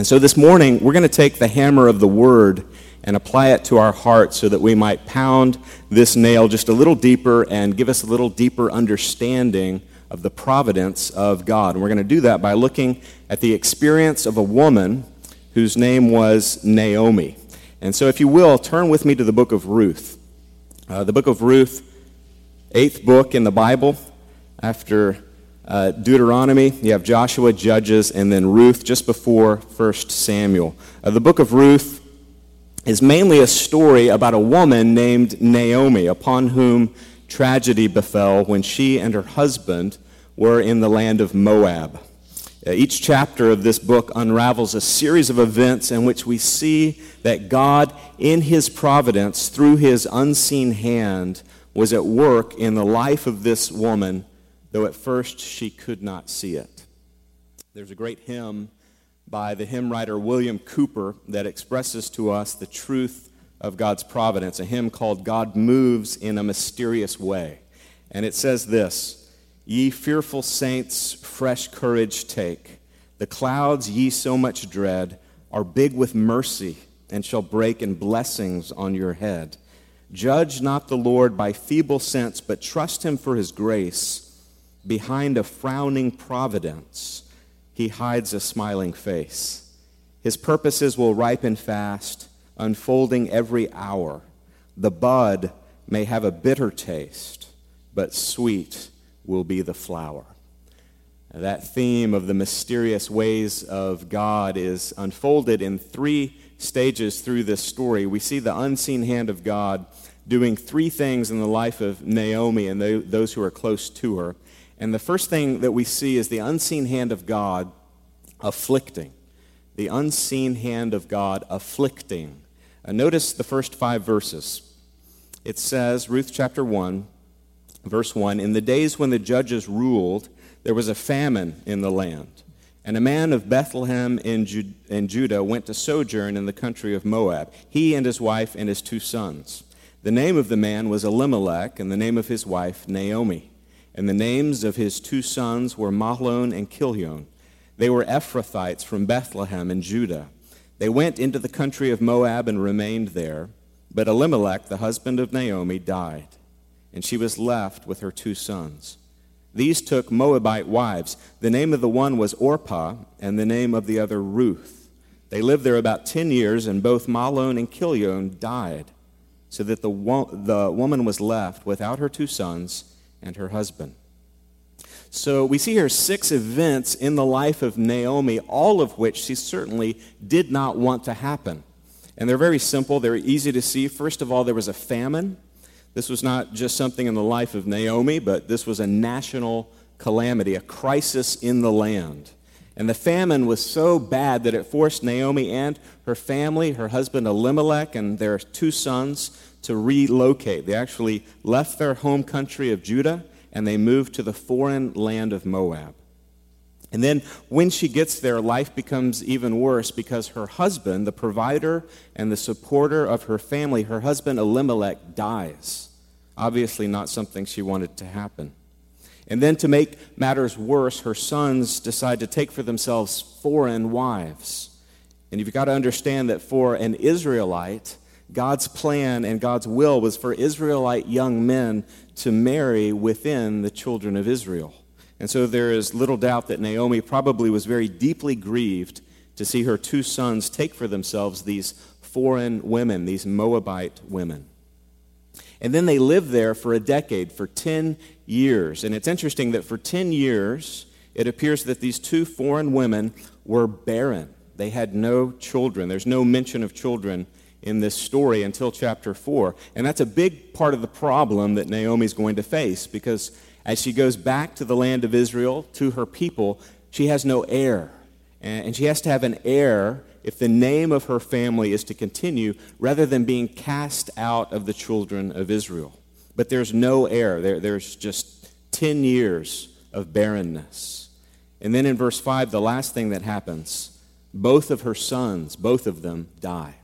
And so this morning, we're going to take the hammer of the word and apply it to our hearts so that we might pound this nail just a little deeper and give us a little deeper understanding of the providence of God. And we're going to do that by looking at the experience of a woman whose name was Naomi. And so, if you will, turn with me to the book of Ruth. Uh, the book of Ruth, eighth book in the Bible. After uh, Deuteronomy, you have Joshua, Judges, and then Ruth just before 1 Samuel. Uh, the book of Ruth is mainly a story about a woman named Naomi, upon whom tragedy befell when she and her husband were in the land of Moab. Uh, each chapter of this book unravels a series of events in which we see that God, in His providence, through His unseen hand, was at work in the life of this woman, though at first she could not see it. There's a great hymn by the hymn writer William Cowper that expresses to us the truth of God's providence, a hymn called God Moves in a Mysterious Way. And it says this Ye fearful saints, fresh courage take. The clouds ye so much dread are big with mercy and shall break in blessings on your head. Judge not the Lord by feeble sense, but trust him for his grace. Behind a frowning providence, he hides a smiling face. His purposes will ripen fast, unfolding every hour. The bud may have a bitter taste, but sweet will be the flower. That theme of the mysterious ways of God is unfolded in three stages through this story. We see the unseen hand of God doing three things in the life of Naomi and those who are close to her. And the first thing that we see is the unseen hand of God afflicting. The unseen hand of God afflicting. Uh, notice the first five verses. It says, Ruth chapter 1, Verse 1 In the days when the judges ruled, there was a famine in the land. And a man of Bethlehem in, Ju- in Judah went to sojourn in the country of Moab, he and his wife and his two sons. The name of the man was Elimelech, and the name of his wife Naomi. And the names of his two sons were Mahlon and Chilion. They were Ephrathites from Bethlehem in Judah. They went into the country of Moab and remained there. But Elimelech, the husband of Naomi, died and she was left with her two sons. These took Moabite wives. The name of the one was Orpah, and the name of the other Ruth. They lived there about ten years, and both Mahlon and Chilion died, so that the, wo- the woman was left without her two sons and her husband. So we see here six events in the life of Naomi, all of which she certainly did not want to happen. And they're very simple, they're easy to see. First of all, there was a famine. This was not just something in the life of Naomi, but this was a national calamity, a crisis in the land. And the famine was so bad that it forced Naomi and her family, her husband Elimelech, and their two sons to relocate. They actually left their home country of Judah and they moved to the foreign land of Moab. And then when she gets there, life becomes even worse because her husband, the provider and the supporter of her family, her husband Elimelech, dies. Obviously, not something she wanted to happen. And then to make matters worse, her sons decide to take for themselves foreign wives. And you've got to understand that for an Israelite, God's plan and God's will was for Israelite young men to marry within the children of Israel. And so there is little doubt that Naomi probably was very deeply grieved to see her two sons take for themselves these foreign women, these Moabite women. And then they lived there for a decade, for 10 years. And it's interesting that for 10 years, it appears that these two foreign women were barren. They had no children. There's no mention of children in this story until chapter 4. And that's a big part of the problem that Naomi's going to face because as she goes back to the land of Israel, to her people, she has no heir. And she has to have an heir if the name of her family is to continue rather than being cast out of the children of Israel. But there's no heir. There, there's just 10 years of barrenness. And then in verse 5, the last thing that happens both of her sons, both of them, die.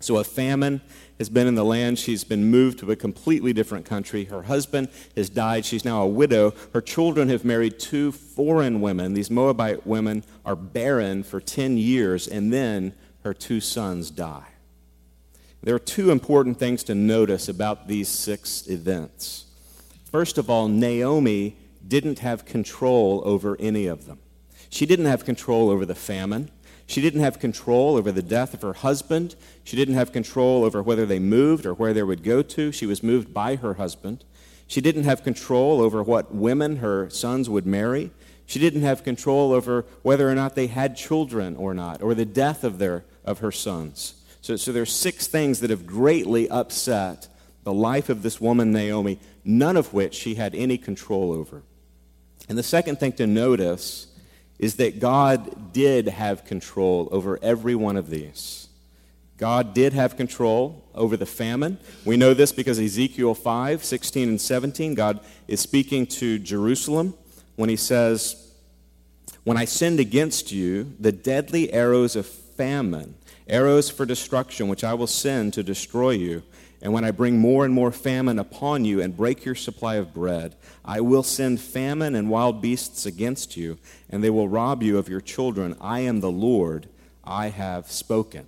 So a famine has been in the land. She's been moved to a completely different country. Her husband has died. She's now a widow. Her children have married two foreign women. These Moabite women are barren for 10 years, and then her two sons die. There are two important things to notice about these six events. First of all, Naomi didn't have control over any of them. She didn't have control over the famine. She didn't have control over the death of her husband. She didn't have control over whether they moved or where they would go to. She was moved by her husband. She didn't have control over what women her sons would marry. She didn't have control over whether or not they had children or not, or the death of, their, of her sons. So, so there's six things that have greatly upset the life of this woman, Naomi, none of which she had any control over. And the second thing to notice is that God did have control over every one of these. God did have control over the famine. We know this because Ezekiel 5 16 and 17, God is speaking to Jerusalem when he says, When I send against you the deadly arrows of famine, arrows for destruction, which I will send to destroy you, and when I bring more and more famine upon you and break your supply of bread, I will send famine and wild beasts against you, and they will rob you of your children. I am the Lord, I have spoken.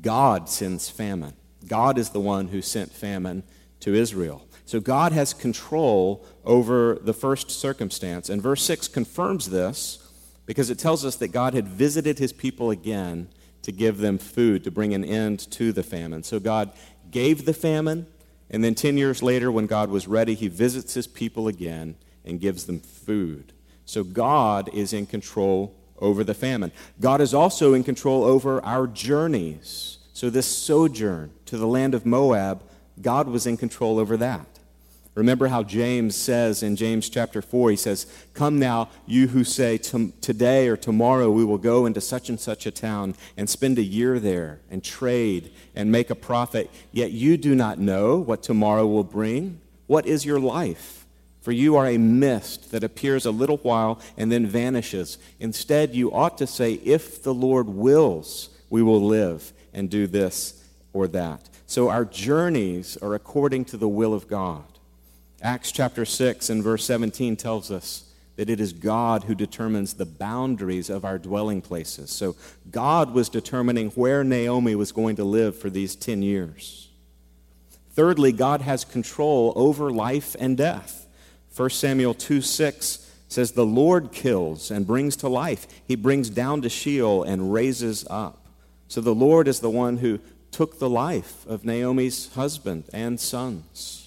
God sends famine. God is the one who sent famine to Israel. So God has control over the first circumstance. And verse 6 confirms this because it tells us that God had visited his people again to give them food, to bring an end to the famine. So God gave the famine, and then 10 years later, when God was ready, he visits his people again and gives them food. So God is in control over the famine. God is also in control over our journeys. So, this sojourn to the land of Moab, God was in control over that. Remember how James says in James chapter 4, he says, Come now, you who say, Today or tomorrow we will go into such and such a town and spend a year there and trade and make a profit, yet you do not know what tomorrow will bring. What is your life? For you are a mist that appears a little while and then vanishes. Instead, you ought to say, If the Lord wills, we will live and do this or that. So our journeys are according to the will of God. Acts chapter 6 and verse 17 tells us that it is God who determines the boundaries of our dwelling places. So God was determining where Naomi was going to live for these 10 years. Thirdly, God has control over life and death. 1 Samuel 2 6 says, The Lord kills and brings to life. He brings down to Sheol and raises up. So the Lord is the one who took the life of Naomi's husband and sons.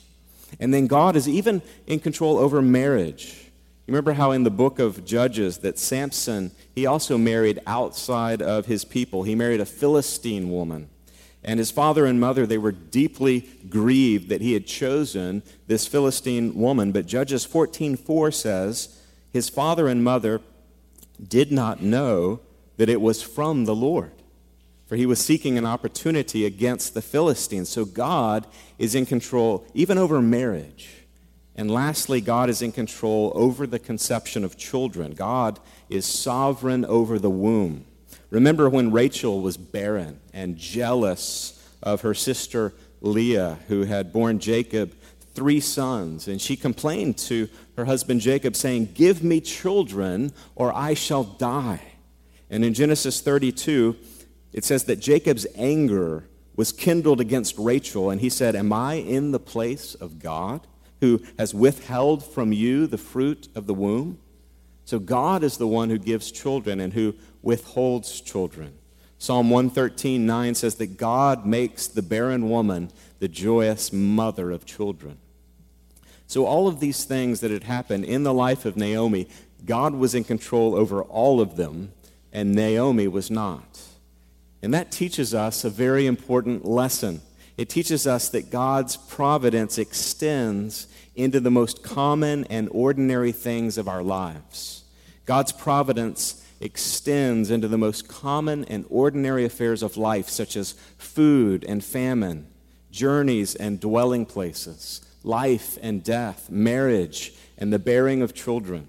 And then God is even in control over marriage. You remember how in the book of Judges that Samson, he also married outside of his people. He married a Philistine woman. And his father and mother, they were deeply grieved that he had chosen this Philistine woman. But Judges 14:4 says, his father and mother did not know that it was from the Lord for he was seeking an opportunity against the Philistines. So God is in control even over marriage. And lastly, God is in control over the conception of children. God is sovereign over the womb. Remember when Rachel was barren and jealous of her sister Leah, who had borne Jacob three sons, and she complained to her husband Jacob, saying, Give me children, or I shall die. And in Genesis 32, it says that Jacob's anger was kindled against Rachel, and he said, Am I in the place of God who has withheld from you the fruit of the womb? So God is the one who gives children and who withholds children. Psalm 113, 9 says that God makes the barren woman the joyous mother of children. So, all of these things that had happened in the life of Naomi, God was in control over all of them, and Naomi was not. And that teaches us a very important lesson. It teaches us that God's providence extends into the most common and ordinary things of our lives. God's providence extends into the most common and ordinary affairs of life, such as food and famine, journeys and dwelling places, life and death, marriage and the bearing of children.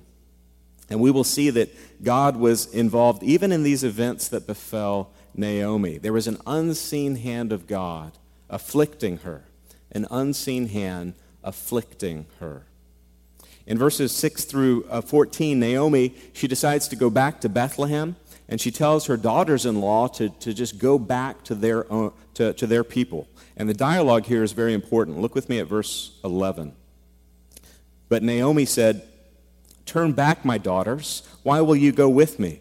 And we will see that God was involved even in these events that befell Naomi. There was an unseen hand of God afflicting her, an unseen hand afflicting her. In verses 6 through uh, 14, Naomi, she decides to go back to Bethlehem, and she tells her daughters in law to, to just go back to their, own, to, to their people. And the dialogue here is very important. Look with me at verse 11. But Naomi said, Turn back, my daughters. Why will you go with me?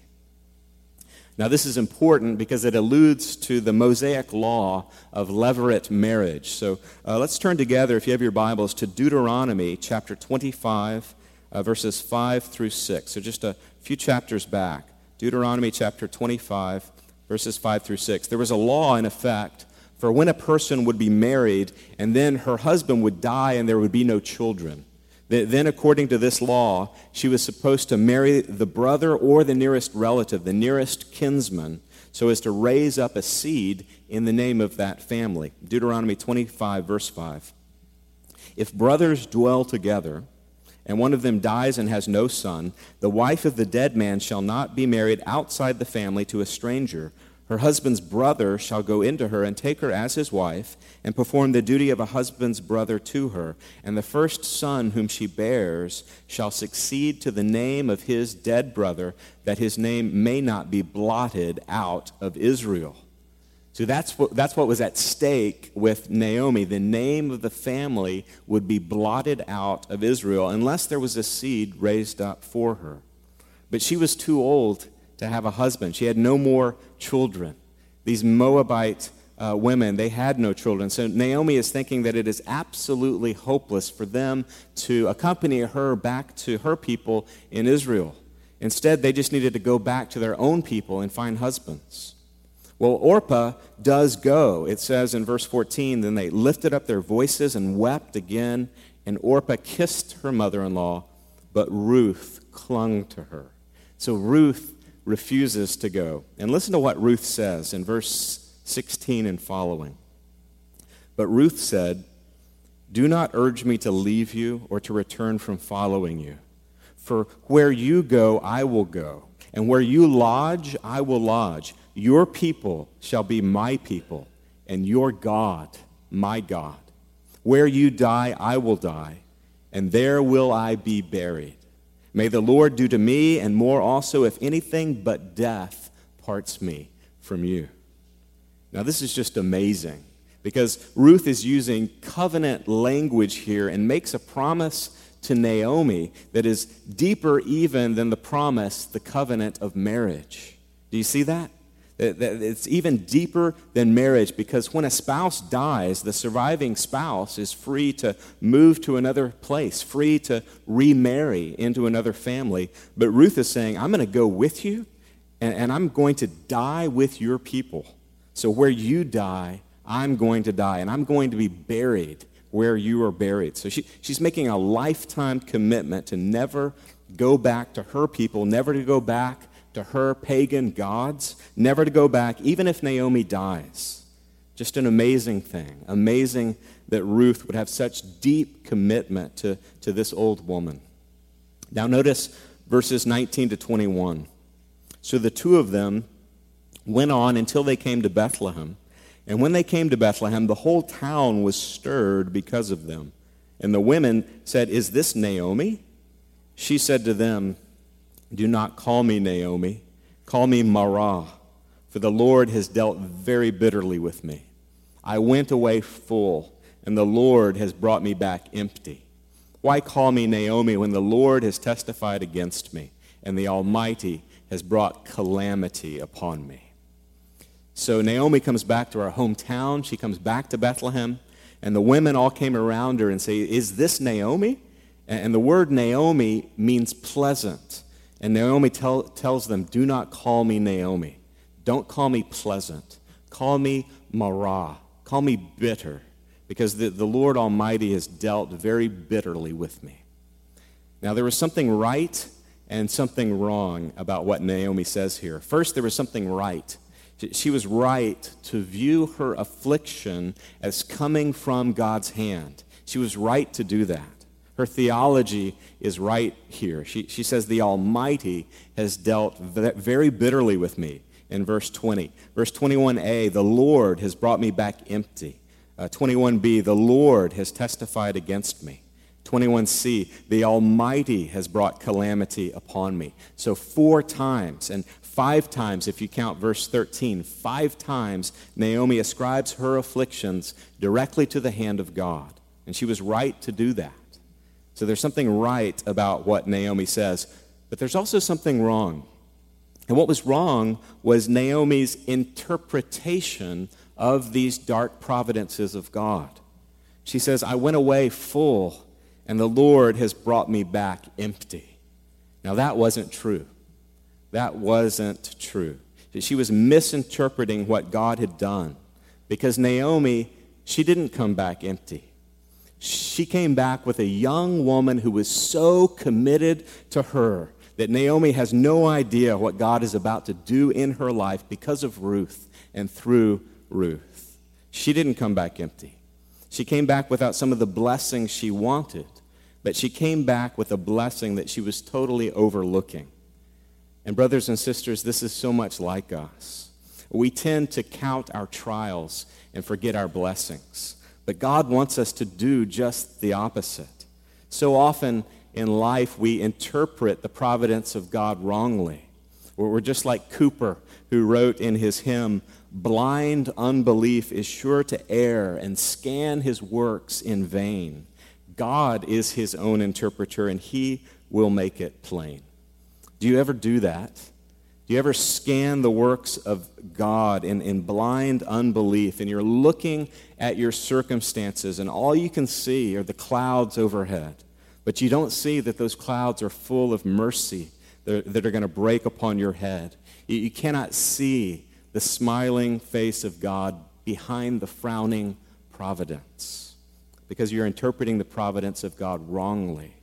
Now, this is important because it alludes to the Mosaic law of levirate marriage. So uh, let's turn together, if you have your Bibles, to Deuteronomy chapter 25, uh, verses 5 through 6. So just a few chapters back. Deuteronomy chapter 25, verses 5 through 6. There was a law in effect for when a person would be married and then her husband would die and there would be no children. Then, according to this law, she was supposed to marry the brother or the nearest relative, the nearest kinsman, so as to raise up a seed in the name of that family. Deuteronomy 25, verse 5. If brothers dwell together, and one of them dies and has no son, the wife of the dead man shall not be married outside the family to a stranger her husband's brother shall go into her and take her as his wife and perform the duty of a husband's brother to her. And the first son whom she bears shall succeed to the name of his dead brother, that his name may not be blotted out of Israel. So that's what, that's what was at stake with Naomi. The name of the family would be blotted out of Israel unless there was a seed raised up for her. But she was too old to have a husband. She had no more children. These Moabite uh, women, they had no children. So Naomi is thinking that it is absolutely hopeless for them to accompany her back to her people in Israel. Instead, they just needed to go back to their own people and find husbands. Well, Orpah does go. It says in verse 14, then they lifted up their voices and wept again, and Orpah kissed her mother in law, but Ruth clung to her. So Ruth refuses to go. And listen to what Ruth says in verse 16 and following. But Ruth said, Do not urge me to leave you or to return from following you. For where you go, I will go, and where you lodge, I will lodge. Your people shall be my people, and your God, my God. Where you die, I will die, and there will I be buried. May the Lord do to me, and more also, if anything but death parts me from you. Now, this is just amazing because Ruth is using covenant language here and makes a promise to Naomi that is deeper even than the promise, the covenant of marriage. Do you see that? Uh, it's even deeper than marriage because when a spouse dies, the surviving spouse is free to move to another place, free to remarry into another family. But Ruth is saying, I'm going to go with you and, and I'm going to die with your people. So where you die, I'm going to die and I'm going to be buried where you are buried. So she, she's making a lifetime commitment to never go back to her people, never to go back to her pagan gods, never to go back, even if Naomi dies. Just an amazing thing. Amazing that Ruth would have such deep commitment to, to this old woman. Now, notice verses 19 to 21. So the two of them went on until they came to Bethlehem. And when they came to Bethlehem, the whole town was stirred because of them. And the women said, Is this Naomi? She said to them, do not call me Naomi, call me Mara, for the Lord has dealt very bitterly with me. I went away full, and the Lord has brought me back empty. Why call me Naomi when the Lord has testified against me, and the Almighty has brought calamity upon me? So Naomi comes back to her hometown. She comes back to Bethlehem, and the women all came around her and say, Is this Naomi? And the word Naomi means pleasant. And Naomi tell, tells them, Do not call me Naomi. Don't call me pleasant. Call me Marah. Call me bitter, because the, the Lord Almighty has dealt very bitterly with me. Now, there was something right and something wrong about what Naomi says here. First, there was something right. She was right to view her affliction as coming from God's hand. She was right to do that. Her theology is right here. She, she says, The Almighty has dealt very bitterly with me in verse 20. Verse 21a, the Lord has brought me back empty. Uh, 21b, the Lord has testified against me. 21c, the Almighty has brought calamity upon me. So, four times, and five times if you count verse 13, five times Naomi ascribes her afflictions directly to the hand of God. And she was right to do that. So, there's something right about what Naomi says, but there's also something wrong. And what was wrong was Naomi's interpretation of these dark providences of God. She says, I went away full and the Lord has brought me back empty. Now, that wasn't true. That wasn't true. She was misinterpreting what God had done because Naomi, she didn't come back empty. She came back with a young woman who was so committed to her that Naomi has no idea what God is about to do in her life because of Ruth and through Ruth. She didn't come back empty. She came back without some of the blessings she wanted, but she came back with a blessing that she was totally overlooking. And, brothers and sisters, this is so much like us. We tend to count our trials and forget our blessings. But God wants us to do just the opposite. So often in life, we interpret the providence of God wrongly. We're just like Cowper, who wrote in his hymn, Blind unbelief is sure to err and scan his works in vain. God is his own interpreter, and he will make it plain. Do you ever do that? You ever scan the works of God in, in blind unbelief, and you're looking at your circumstances, and all you can see are the clouds overhead, but you don't see that those clouds are full of mercy that, that are going to break upon your head? You, you cannot see the smiling face of God behind the frowning providence because you're interpreting the providence of God wrongly.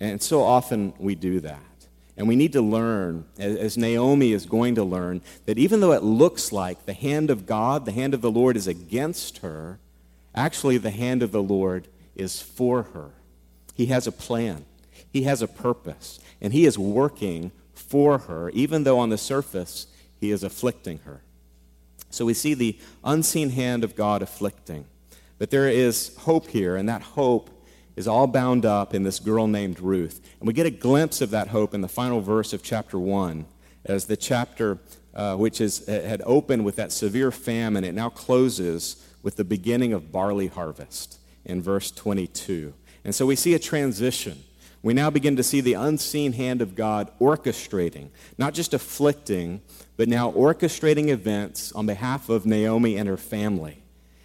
And so often we do that. And we need to learn, as Naomi is going to learn, that even though it looks like the hand of God, the hand of the Lord is against her, actually the hand of the Lord is for her. He has a plan, He has a purpose, and He is working for her, even though on the surface he is afflicting her. So we see the unseen hand of God afflicting. But there is hope here, and that hope is all bound up in this girl named Ruth. And we get a glimpse of that hope in the final verse of chapter 1, as the chapter uh, which is, had opened with that severe famine, it now closes with the beginning of barley harvest in verse 22. And so we see a transition we now begin to see the unseen hand of God orchestrating, not just afflicting, but now orchestrating events on behalf of Naomi and her family.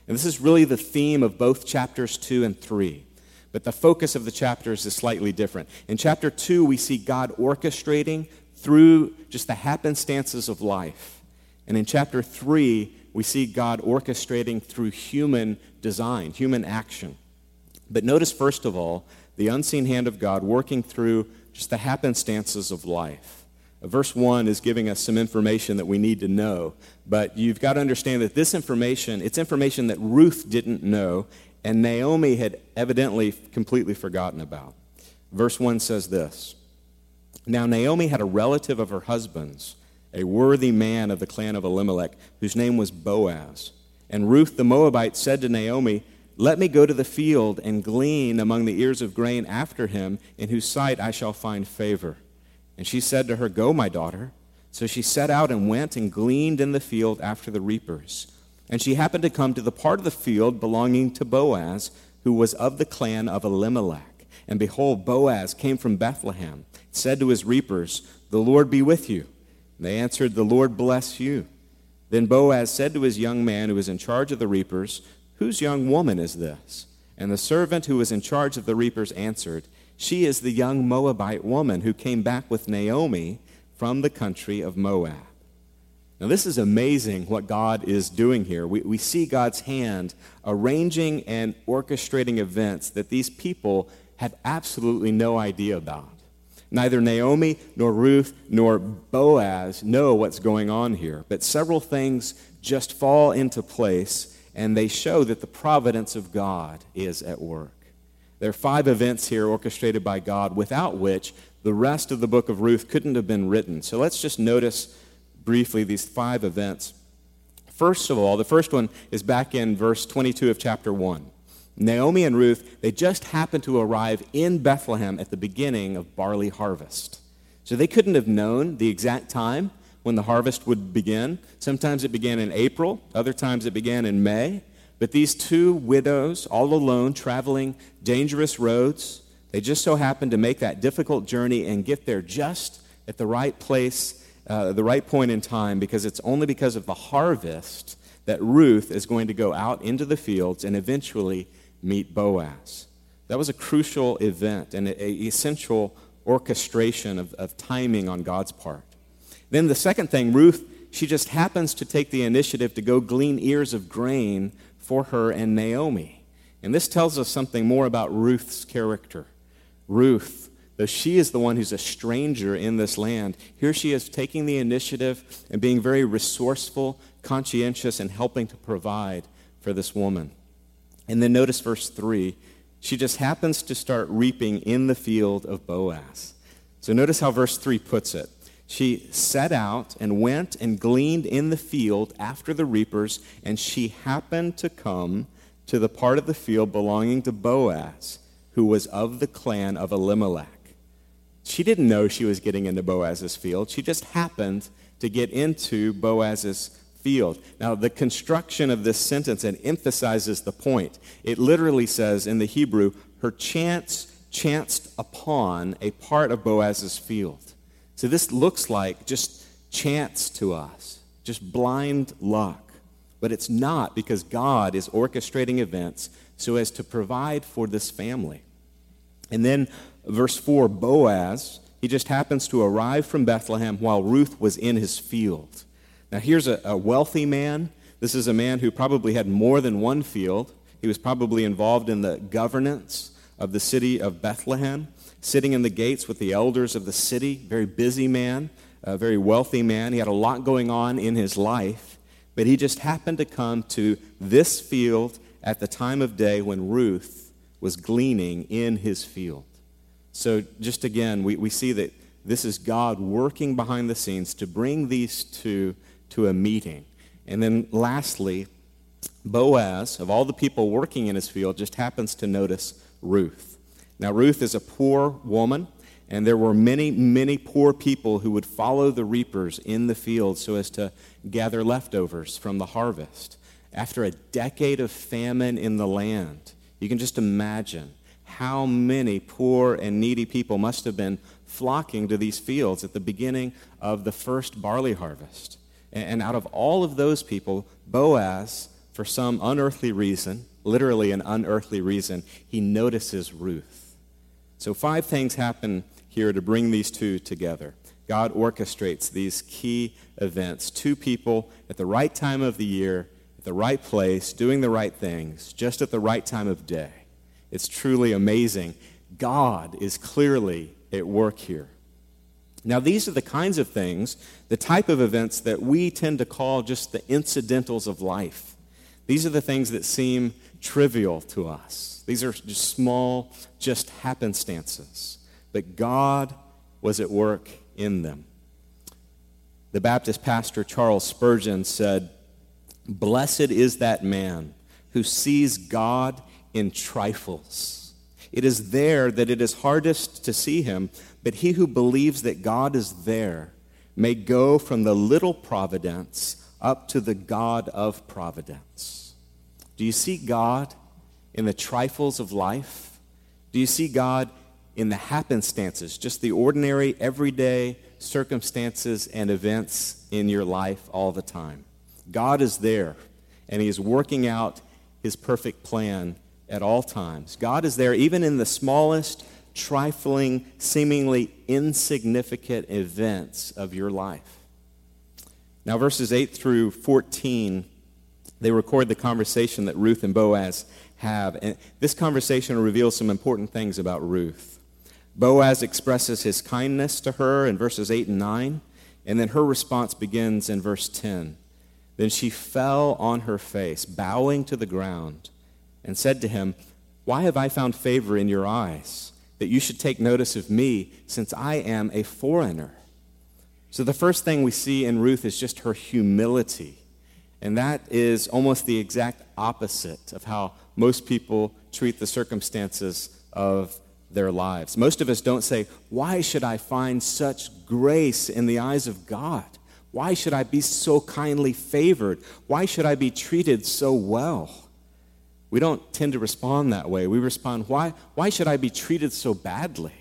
And this is really the theme of both chapters 2 and 3. But the focus of the chapters is slightly different. In chapter 2, we see God orchestrating through just the happenstances of life. And in chapter 3, we see God orchestrating through human design, human action. But notice, first of all, the unseen hand of God working through just the happenstances of life. Uh, verse 1 is giving us some information that we need to know, but you've got to understand that this information, it's information that Ruth didn't know and Naomi had evidently completely forgotten about. Verse 1 says this Now Naomi had a relative of her husband's, a worthy man of the clan of Elimelech, whose name was Boaz. And Ruth the Moabite said to Naomi, let me go to the field and glean among the ears of grain after him, in whose sight I shall find favor. And she said to her, Go, my daughter. So she set out and went and gleaned in the field after the reapers. And she happened to come to the part of the field belonging to Boaz, who was of the clan of Elimelech. And behold, Boaz came from Bethlehem, said to his reapers, The Lord be with you. And they answered, The Lord bless you. Then Boaz said to his young man who was in charge of the reapers, Whose young woman is this? And the servant who was in charge of the reapers answered, She is the young Moabite woman who came back with Naomi from the country of Moab. Now, this is amazing what God is doing here. We, we see God's hand arranging and orchestrating events that these people have absolutely no idea about. Neither Naomi nor Ruth nor Boaz know what's going on here, but several things just fall into place and they show that the providence of God is at work. There are five events here orchestrated by God without which the rest of the book of Ruth couldn't have been written. So let's just notice briefly these five events. First of all, the first one is back in verse 22 of chapter 1. Naomi and Ruth, they just happened to arrive in Bethlehem at the beginning of barley harvest. So they couldn't have known the exact time when the harvest would begin. Sometimes it began in April, other times it began in May. But these two widows, all alone, traveling dangerous roads, they just so happened to make that difficult journey and get there just at the right place, uh, the right point in time, because it's only because of the harvest that Ruth is going to go out into the fields and eventually meet Boaz. That was a crucial event and an essential orchestration of, of timing on God's part. Then the second thing, Ruth, she just happens to take the initiative to go glean ears of grain for her and Naomi. And this tells us something more about Ruth's character. Ruth, though she is the one who's a stranger in this land, here she is taking the initiative and being very resourceful, conscientious, and helping to provide for this woman. And then notice verse 3 she just happens to start reaping in the field of Boaz. So notice how verse 3 puts it. She set out and went and gleaned in the field after the reapers, and she happened to come to the part of the field belonging to Boaz, who was of the clan of Elimelech. She didn't know she was getting into Boaz's field. She just happened to get into Boaz's field. Now, the construction of this sentence and emphasizes the point. It literally says in the Hebrew, her chance chanced upon a part of Boaz's field. So this looks like just chance to us, just blind luck. But it's not because God is orchestrating events so as to provide for this family. And then verse 4 Boaz, he just happens to arrive from Bethlehem while Ruth was in his field. Now, here's a, a wealthy man. This is a man who probably had more than one field. He was probably involved in the governance of the city of Bethlehem, sitting in the gates with the elders of the city. Very busy man, a very wealthy man. He had a lot going on in his life, but he just happened to come to this field at the time of day when Ruth was gleaning in his field. So, just again, we, we see that this is God working behind the scenes to bring these two to a meeting. And then lastly, Boaz, of all the people working in his field, just happens to notice Ruth. Now, Ruth is a poor woman, and there were many, many poor people who would follow the reapers in the field so as to gather leftovers from the harvest. After a decade of famine in the land, you can just imagine how many poor and needy people must have been flocking to these fields at the beginning of the first barley harvest. And out of all of those people, Boaz, for some unearthly reason, literally an unearthly reason, he notices Ruth. So, five things happen here to bring these two together. God orchestrates these key events. Two people at the right time of the year, at the right place, doing the right things, just at the right time of day. It's truly amazing. God is clearly at work here. Now, these are the kinds of things, the type of events that we tend to call just the incidentals of life. These are the things that seem trivial to us. These are just small, just happenstances. But God was at work in them. The Baptist pastor Charles Spurgeon said, Blessed is that man who sees God in trifles. It is there that it is hardest to see him but he who believes that God is there may go from the little providence up to the God of providence. Do you see God in the trifles of life? Do you see God in the happenstances, just the ordinary, everyday circumstances and events in your life all the time? God is there, and He is working out His perfect plan at all times. God is there even in the smallest trifling, seemingly insignificant events of your life. Now, verses 8 through 14, they record the conversation that Ruth and Boaz have. And this conversation reveals some important things about Ruth. Boaz expresses his kindness to her in verses 8 and 9, and then her response begins in verse 10. Then she fell on her face, bowing to the ground, and said to him, Why have I found favor in your eyes, that you should take notice of me, since I am a foreigner? So the first thing we see in Ruth is just her humility. And that is almost the exact opposite of how most people treat the circumstances of their lives. Most of us don't say, Why should I find such grace in the eyes of God? Why should I be so kindly favored? Why should I be treated so well? We don't tend to respond that way. We respond, Why, why should I be treated so badly?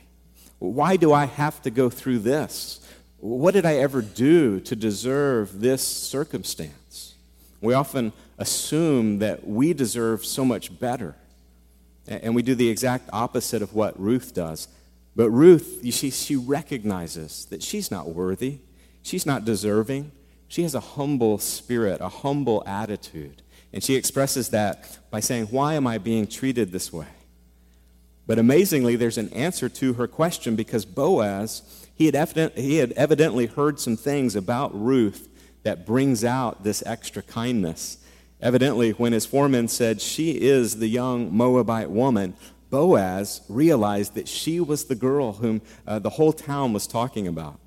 Why do I have to go through this? What did I ever do to deserve this circumstance? We often assume that we deserve so much better. And we do the exact opposite of what Ruth does. But Ruth, you see, she recognizes that she's not worthy, she's not deserving. She has a humble spirit, a humble attitude. And she expresses that by saying, Why am I being treated this way? But amazingly, there's an answer to her question because Boaz he had, evident, he had evidently heard some things about Ruth that brings out this extra kindness. Evidently, when his foreman said, She is the young Moabite woman, Boaz realized that she was the girl whom uh, the whole town was talking about.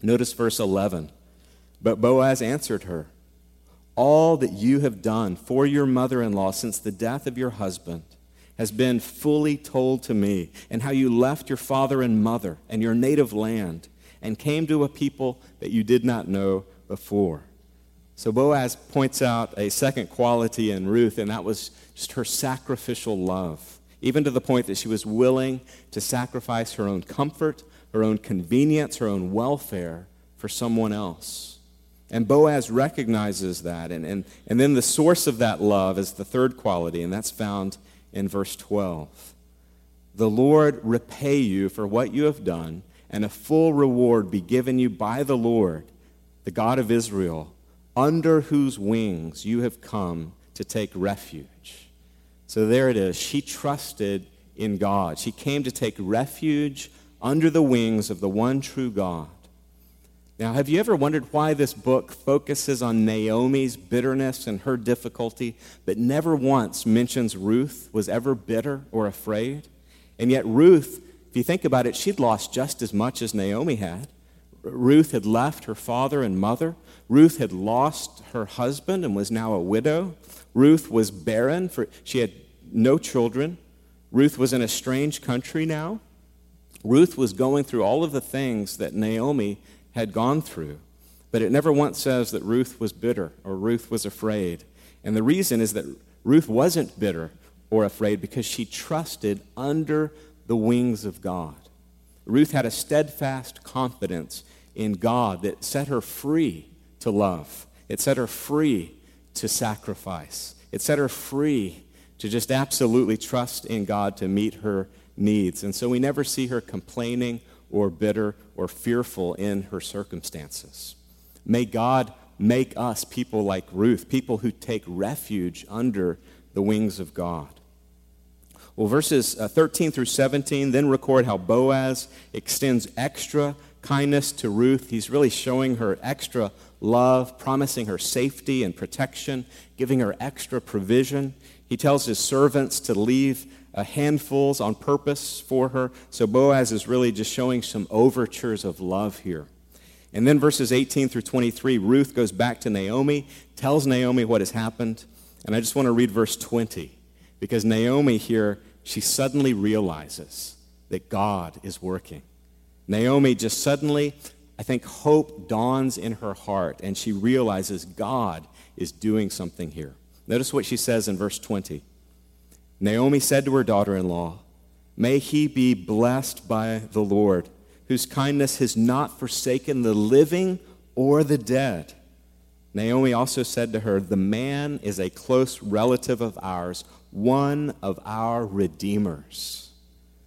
Notice verse 11. But Boaz answered her, All that you have done for your mother in law since the death of your husband has been fully told to me, and how you left your father and mother and your native land and came to a people that you did not know before. So Boaz points out a second quality in Ruth, and that was just her sacrificial love, even to the point that she was willing to sacrifice her own comfort, her own convenience, her own welfare for someone else. And Boaz recognizes that. And, and, and then the source of that love is the third quality, and that's found in verse 12. The Lord repay you for what you have done, and a full reward be given you by the Lord, the God of Israel, under whose wings you have come to take refuge. So there it is. She trusted in God. She came to take refuge under the wings of the one true God. Now, have you ever wondered why this book focuses on Naomi's bitterness and her difficulty, but never once mentions Ruth was ever bitter or afraid? And yet, Ruth, if you think about it, she'd lost just as much as Naomi had. Ruth had left her father and mother. Ruth had lost her husband and was now a widow. Ruth was barren, for she had no children. Ruth was in a strange country now. Ruth was going through all of the things that Naomi had gone through. But it never once says that Ruth was bitter or Ruth was afraid. And the reason is that Ruth wasn't bitter or afraid because she trusted under the wings of God. Ruth had a steadfast confidence in God that set her free to love, it set her free to sacrifice, it set her free to just absolutely trust in God to meet her needs. And so we never see her complaining or bitter or fearful in her circumstances. May God make us people like Ruth, people who take refuge under the wings of God. Well, verses uh, 13 through 17 then record how Boaz extends extra kindness to Ruth. He's really showing her extra love, promising her safety and protection, giving her extra provision. He tells his servants to leave Uh, handfuls on purpose for her. So Boaz is really just showing some overtures of love here. And then verses 18 through 23, Ruth goes back to Naomi, tells Naomi what has happened. And I just want to read verse 20 because Naomi here, she suddenly realizes that God is working. Naomi just suddenly, I think, hope dawns in her heart and she realizes God is doing something here. Notice what she says in verse 20. Naomi said to her daughter in law, May he be blessed by the Lord, whose kindness has not forsaken the living or the dead. Naomi also said to her, The man is a close relative of ours, one of our redeemers.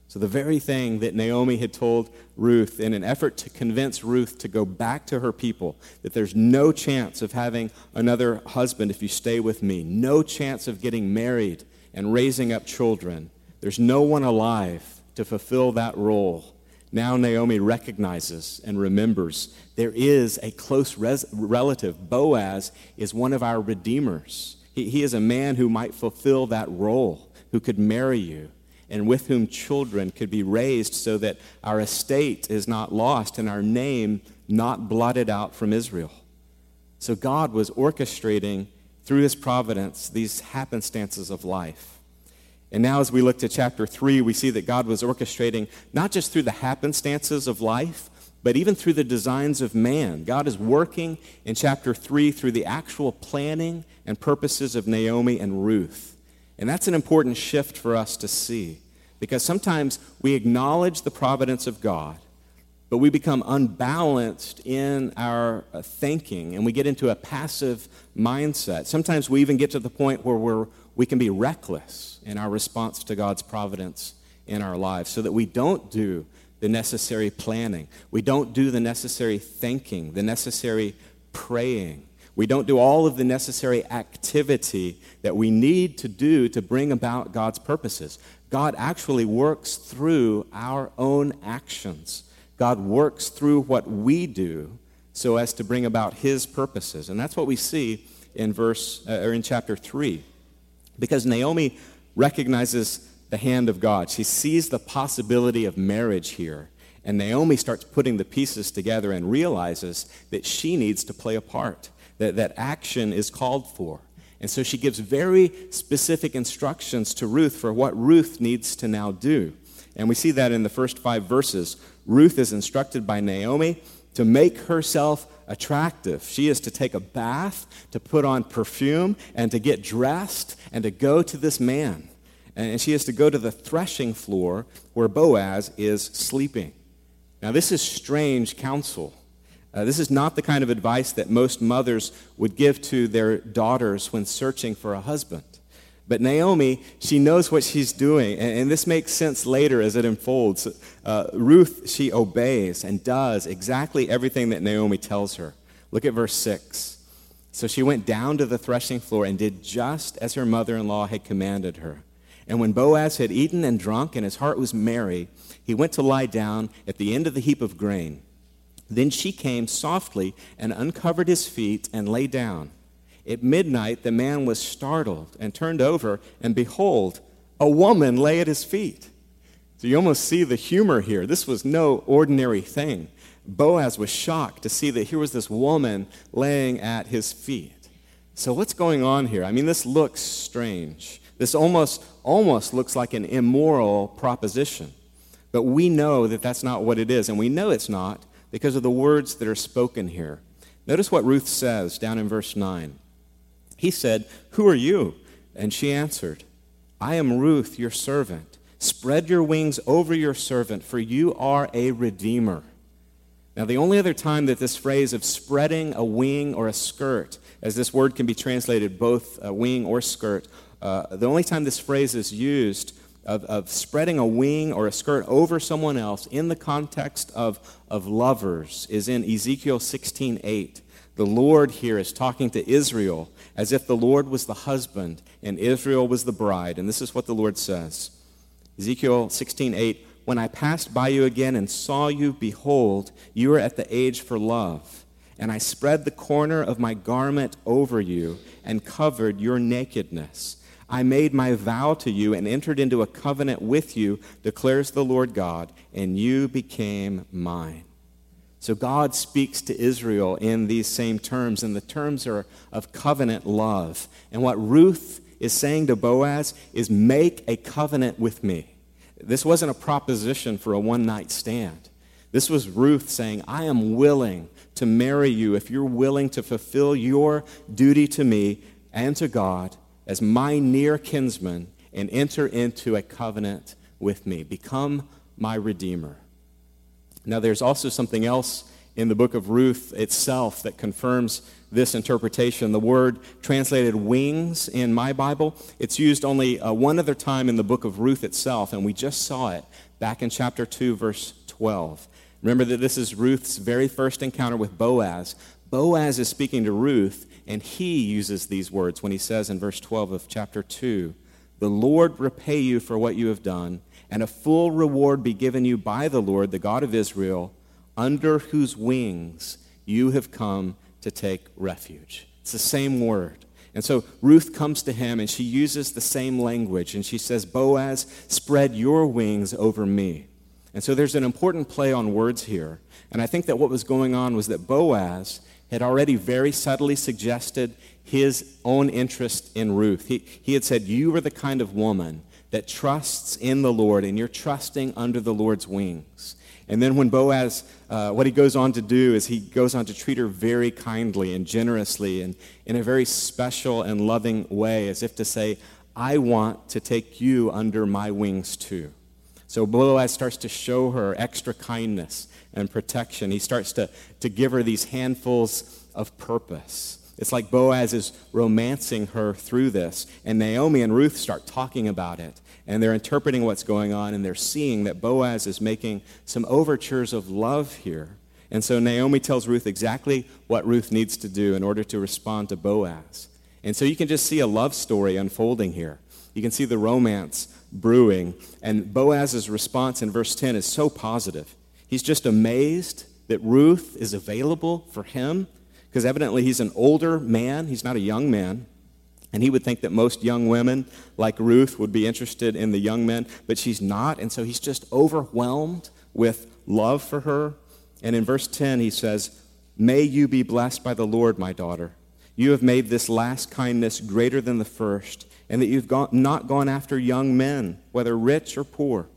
So, the very thing that Naomi had told Ruth in an effort to convince Ruth to go back to her people, that there's no chance of having another husband if you stay with me, no chance of getting married and raising up children, there's no one alive to fulfill that role. Now Naomi recognizes and remembers there is a close res- relative. Boaz is one of our redeemers. He, he is a man who might fulfill that role, who could marry you and with whom children could be raised so that our estate is not lost and our name not blotted out from Israel. So God was orchestrating through his providence these happenstances of life. And now, as we look to chapter 3, we see that God was orchestrating not just through the happenstances of life, but even through the designs of man. God is working in chapter 3 through the actual planning and purposes of Naomi and Ruth. And that's an important shift for us to see. Because sometimes we acknowledge the providence of God, but we become unbalanced in our uh, thinking and we get into a passive mindset. Sometimes we even get to the point where we're, we can be reckless in our response to God's providence in our lives so that we don't do the necessary planning, we don't do the necessary thinking, the necessary praying. We don't do all of the necessary activity that we need to do to bring about God's purposes. God actually works through our own actions. God works through what we do so as to bring about his purposes. And that's what we see in verse uh, or in chapter 3. Because Naomi recognizes the hand of God. She sees the possibility of marriage here. And Naomi starts putting the pieces together and realizes that she needs to play a part, that, that action is called for. And so she gives very specific instructions to Ruth for what Ruth needs to now do. And we see that in the first five verses. Ruth is instructed by Naomi to make herself attractive. She is to take a bath, to put on perfume, and to get dressed, and to go to this man. And she is to go to the threshing floor where Boaz is sleeping. Now, this is strange counsel. Uh, this is not the kind of advice that most mothers would give to their daughters when searching for a husband. But Naomi, she knows what she's doing, and, and this makes sense later as it unfolds. Uh, Ruth, she obeys and does exactly everything that Naomi tells her. Look at verse 6. So she went down to the threshing floor and did just as her mother in law had commanded her. And when Boaz had eaten and drunk and his heart was merry, he went to lie down at the end of the heap of grain. Then she came softly and uncovered his feet and lay down. At midnight, the man was startled and turned over, and behold, a woman lay at his feet. So you almost see the humor here. This was no ordinary thing. Boaz was shocked to see that here was this woman laying at his feet. So what's going on here? I mean, this looks strange. This almost almost looks like an immoral proposition. But we know that that's not what it is, and we know it's not because of the words that are spoken here. Notice what Ruth says down in verse 9. He said, Who are you? And she answered, I am Ruth, your servant. Spread your wings over your servant, for you are a redeemer. Now, the only other time that this phrase of spreading a wing or a skirt, as this word can be translated both a wing or skirt, uh, the only time this phrase is used of, of spreading a wing or a skirt over someone else in the context of, of lovers is in Ezekiel 16:8. The Lord here is talking to Israel as if the Lord was the husband and Israel was the bride. And this is what the Lord says. Ezekiel 16:8 When I passed by you again and saw you behold you are at the age for love and I spread the corner of my garment over you and covered your nakedness I made my vow to you and entered into a covenant with you, declares the Lord God, and you became mine. So God speaks to Israel in these same terms, and the terms are of covenant love. And what Ruth is saying to Boaz is make a covenant with me. This wasn't a proposition for a one night stand. This was Ruth saying, I am willing to marry you if you're willing to fulfill your duty to me and to God as my near kinsman and enter into a covenant with me. Become my redeemer. Now, there's also something else in the book of Ruth itself that confirms this interpretation. The word translated wings in my Bible, it's used only uh, one other time in the book of Ruth itself, and we just saw it back in chapter 2, verse 12. Remember that this is Ruth's very first encounter with Boaz. Boaz is speaking to Ruth, and he uses these words when he says in verse 12 of chapter 2 The Lord repay you for what you have done, and a full reward be given you by the Lord, the God of Israel, under whose wings you have come to take refuge. It's the same word. And so Ruth comes to him and she uses the same language and she says, Boaz, spread your wings over me. And so there's an important play on words here. And I think that what was going on was that Boaz had already very subtly suggested his own interest in Ruth. He, he had said, You are the kind of woman that trusts in the Lord, and you're trusting under the Lord's wings. And then when Boaz, uh, what he goes on to do is he goes on to treat her very kindly and generously and in a very special and loving way, as if to say, I want to take you under my wings too. So Boaz starts to show her extra kindness and protection. He starts to, to give her these handfuls of purpose. It's like Boaz is romancing her through this, and Naomi and Ruth start talking about it and they're interpreting what's going on, and they're seeing that Boaz is making some overtures of love here. And so Naomi tells Ruth exactly what Ruth needs to do in order to respond to Boaz. And so you can just see a love story unfolding here. You can see the romance brewing. And Boaz's response in verse 10 is so positive. He's just amazed that Ruth is available for him because evidently he's an older man, he's not a young man. And he would think that most young women, like Ruth, would be interested in the young men, but she's not. And so he's just overwhelmed with love for her. And in verse 10, he says, May you be blessed by the Lord, my daughter. You have made this last kindness greater than the first, and that you've not gone after young men, whether rich or poor.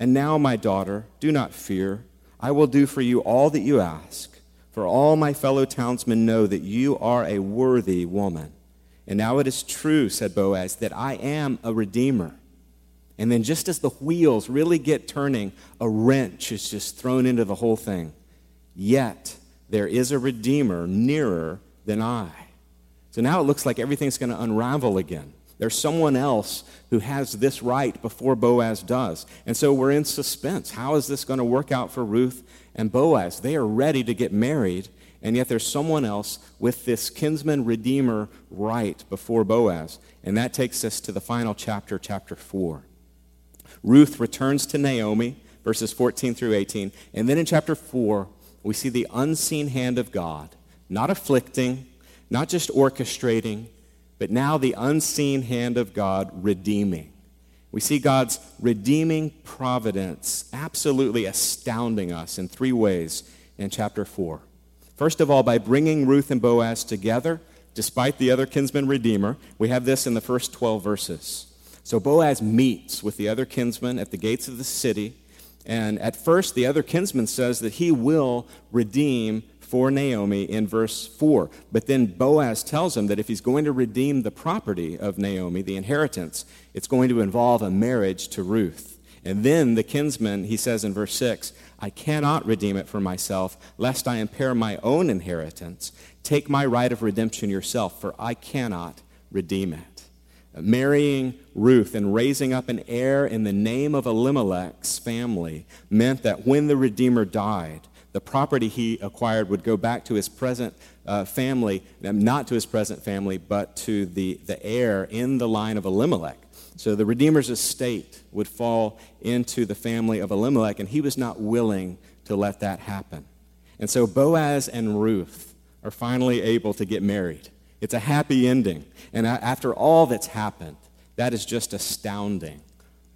And now, my daughter, do not fear. I will do for you all that you ask, for all my fellow townsmen know that you are a worthy woman. And now it is true, said Boaz, that I am a redeemer. And then, just as the wheels really get turning, a wrench is just thrown into the whole thing. Yet, there is a redeemer nearer than I. So now it looks like everything's going to unravel again. There's someone else who has this right before Boaz does. And so we're in suspense. How is this going to work out for Ruth and Boaz? They are ready to get married, and yet there's someone else with this kinsman redeemer right before Boaz. And that takes us to the final chapter, chapter 4. Ruth returns to Naomi, verses 14 through 18. And then in chapter 4, we see the unseen hand of God, not afflicting, not just orchestrating, but now the unseen hand of God redeeming. We see God's redeeming providence absolutely astounding us in three ways in chapter 4. First of all, by bringing Ruth and Boaz together, despite the other kinsman redeemer. We have this in the first 12 verses. So Boaz meets with the other kinsman at the gates of the city. And at first, the other kinsman says that he will redeem for Naomi in verse 4. But then Boaz tells him that if he's going to redeem the property of Naomi, the inheritance, it's going to involve a marriage to Ruth. And then the kinsman, he says in verse 6, I cannot redeem it for myself, lest I impair my own inheritance. Take my right of redemption yourself, for I cannot redeem it. Marrying Ruth and raising up an heir in the name of Elimelech's family meant that when the Redeemer died, the property he acquired would go back to his present uh, family, not to his present family, but to the, the heir in the line of Elimelech. So the Redeemer's estate would fall into the family of Elimelech, and he was not willing to let that happen. And so Boaz and Ruth are finally able to get married. It's a happy ending. And after all that's happened, that is just astounding.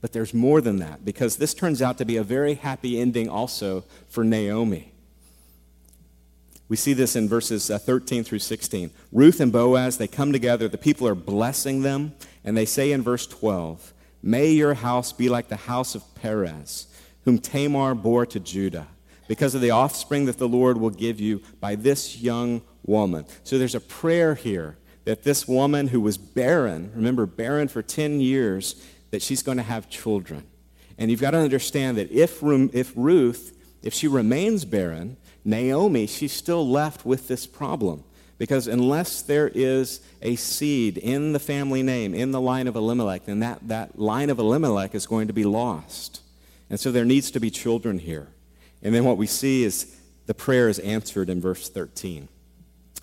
But there's more than that, because this turns out to be a very happy ending also for Naomi. We see this in verses uh, 13 through 16. Ruth and Boaz, they come together. The people are blessing them. And they say in verse 12, May your house be like the house of Perez, whom Tamar bore to Judah, because of the offspring that the Lord will give you by this young woman. So there's a prayer here that this woman who was barren, remember, barren for 10 years, that she's going to have children. And you've got to understand that if, if Ruth, if she remains barren, Naomi, she's still left with this problem. Because unless there is a seed in the family name, in the line of Elimelech, then that, that line of Elimelech is going to be lost. And so there needs to be children here. And then what we see is the prayer is answered in verse 13.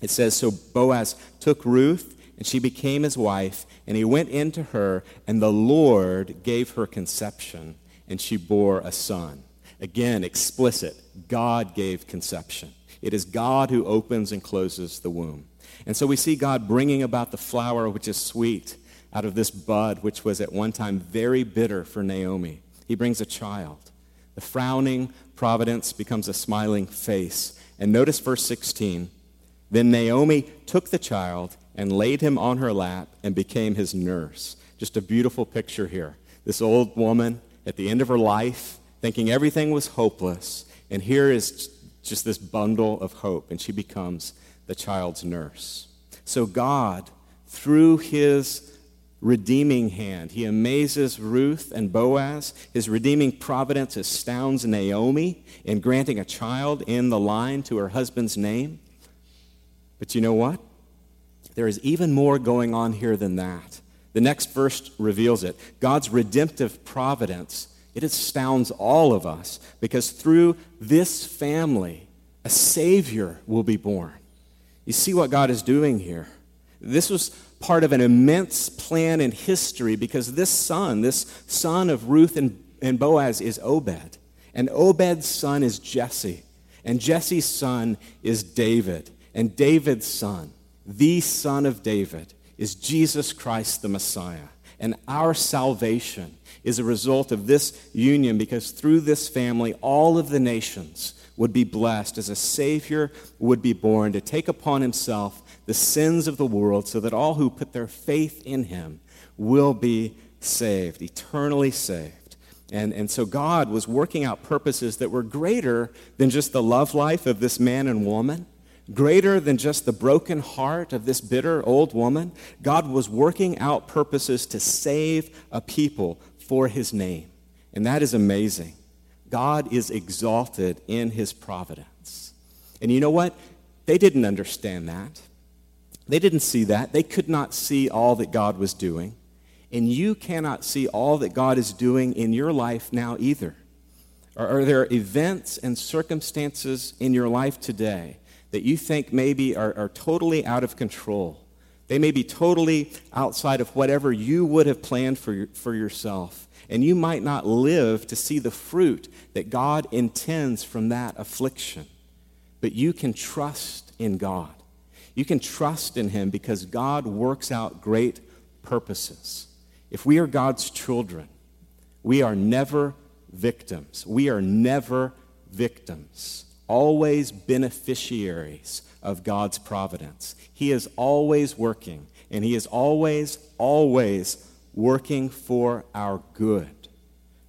It says So Boaz took Ruth, and she became his wife, and he went into her, and the Lord gave her conception, and she bore a son. Again, explicit. God gave conception. It is God who opens and closes the womb. And so we see God bringing about the flower which is sweet out of this bud, which was at one time very bitter for Naomi. He brings a child. The frowning providence becomes a smiling face. And notice verse 16. Then Naomi took the child and laid him on her lap and became his nurse. Just a beautiful picture here. This old woman at the end of her life, thinking everything was hopeless, and here is just this bundle of hope, and she becomes the child's nurse. So God, through his redeeming hand, he amazes Ruth and Boaz. His redeeming providence astounds Naomi in granting a child in the line to her husband's name. But you know what? There is even more going on here than that. The next verse reveals it. God's redemptive providence it astounds all of us because through this family, a Savior will be born. You see what God is doing here. This was part of an immense plan in history because this son, this son of Ruth and, and Boaz, is Obed. And Obed's son is Jesse. And Jesse's son is David. And David's son, the son of David, is Jesus Christ the Messiah. And our salvation is a result of this union because through this family, all of the nations would be blessed as a Savior would be born to take upon himself the sins of the world so that all who put their faith in him will be saved, eternally saved. And, and so God was working out purposes that were greater than just the love life of this man and woman greater than just the broken heart of this bitter old woman. God was working out purposes to save a people for his name. And that is amazing. God is exalted in his providence. And you know what? They didn't understand that. They didn't see that. They could not see all that God was doing. And you cannot see all that God is doing in your life now either. are there events and circumstances in your life today that you think maybe are, are totally out of control? They may be totally outside of whatever you would have planned for, for yourself. And you might not live to see the fruit that God intends from that affliction. But you can trust in God. You can trust in Him because God works out great purposes. If we are God's children, we are never victims. We are never victims, always beneficiaries of God's providence. He is always working, and He is always, always working for our good.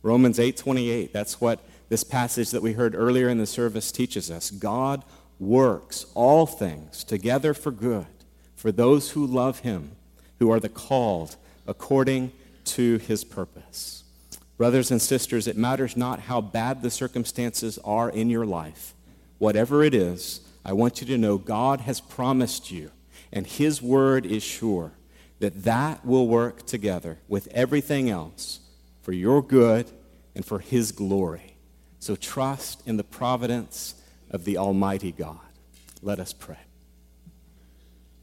Romans 8:28, that's what this passage that we heard earlier in the service teaches us. God works all things together for good for those who love him, who are the called according to his purpose. Brothers and sisters, it matters not how bad the circumstances are in your life. Whatever it is, I want you to know God has promised you, and His word is sure, that that will work together with everything else for your good and for His glory. So trust in the providence of the Almighty God. Let us pray.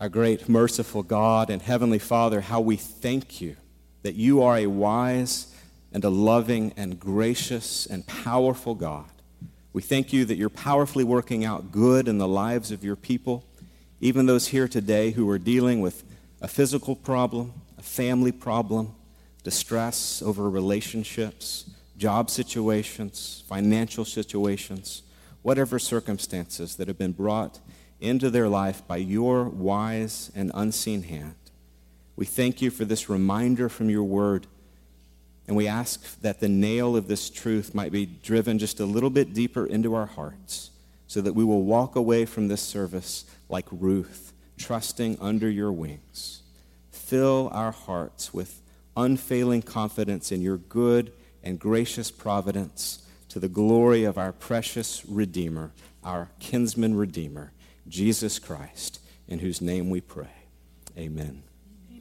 Our great, merciful God and Heavenly Father, how we thank you that you are a wise and a loving and gracious and powerful God we thank you that you're powerfully working out good in the lives of your people, even those here today who are dealing with a physical problem, a family problem, distress over relationships, job situations, financial situations, whatever circumstances that have been brought into their life by your wise and unseen hand. We thank you for this reminder from your word and we ask that the nail of this truth might be driven just a little bit deeper into our hearts so that we will walk away from this service like Ruth, trusting under your wings. Fill our hearts with unfailing confidence in your good and gracious providence to the glory of our precious Redeemer, our kinsman Redeemer, Jesus Christ, in whose name we pray. Amen.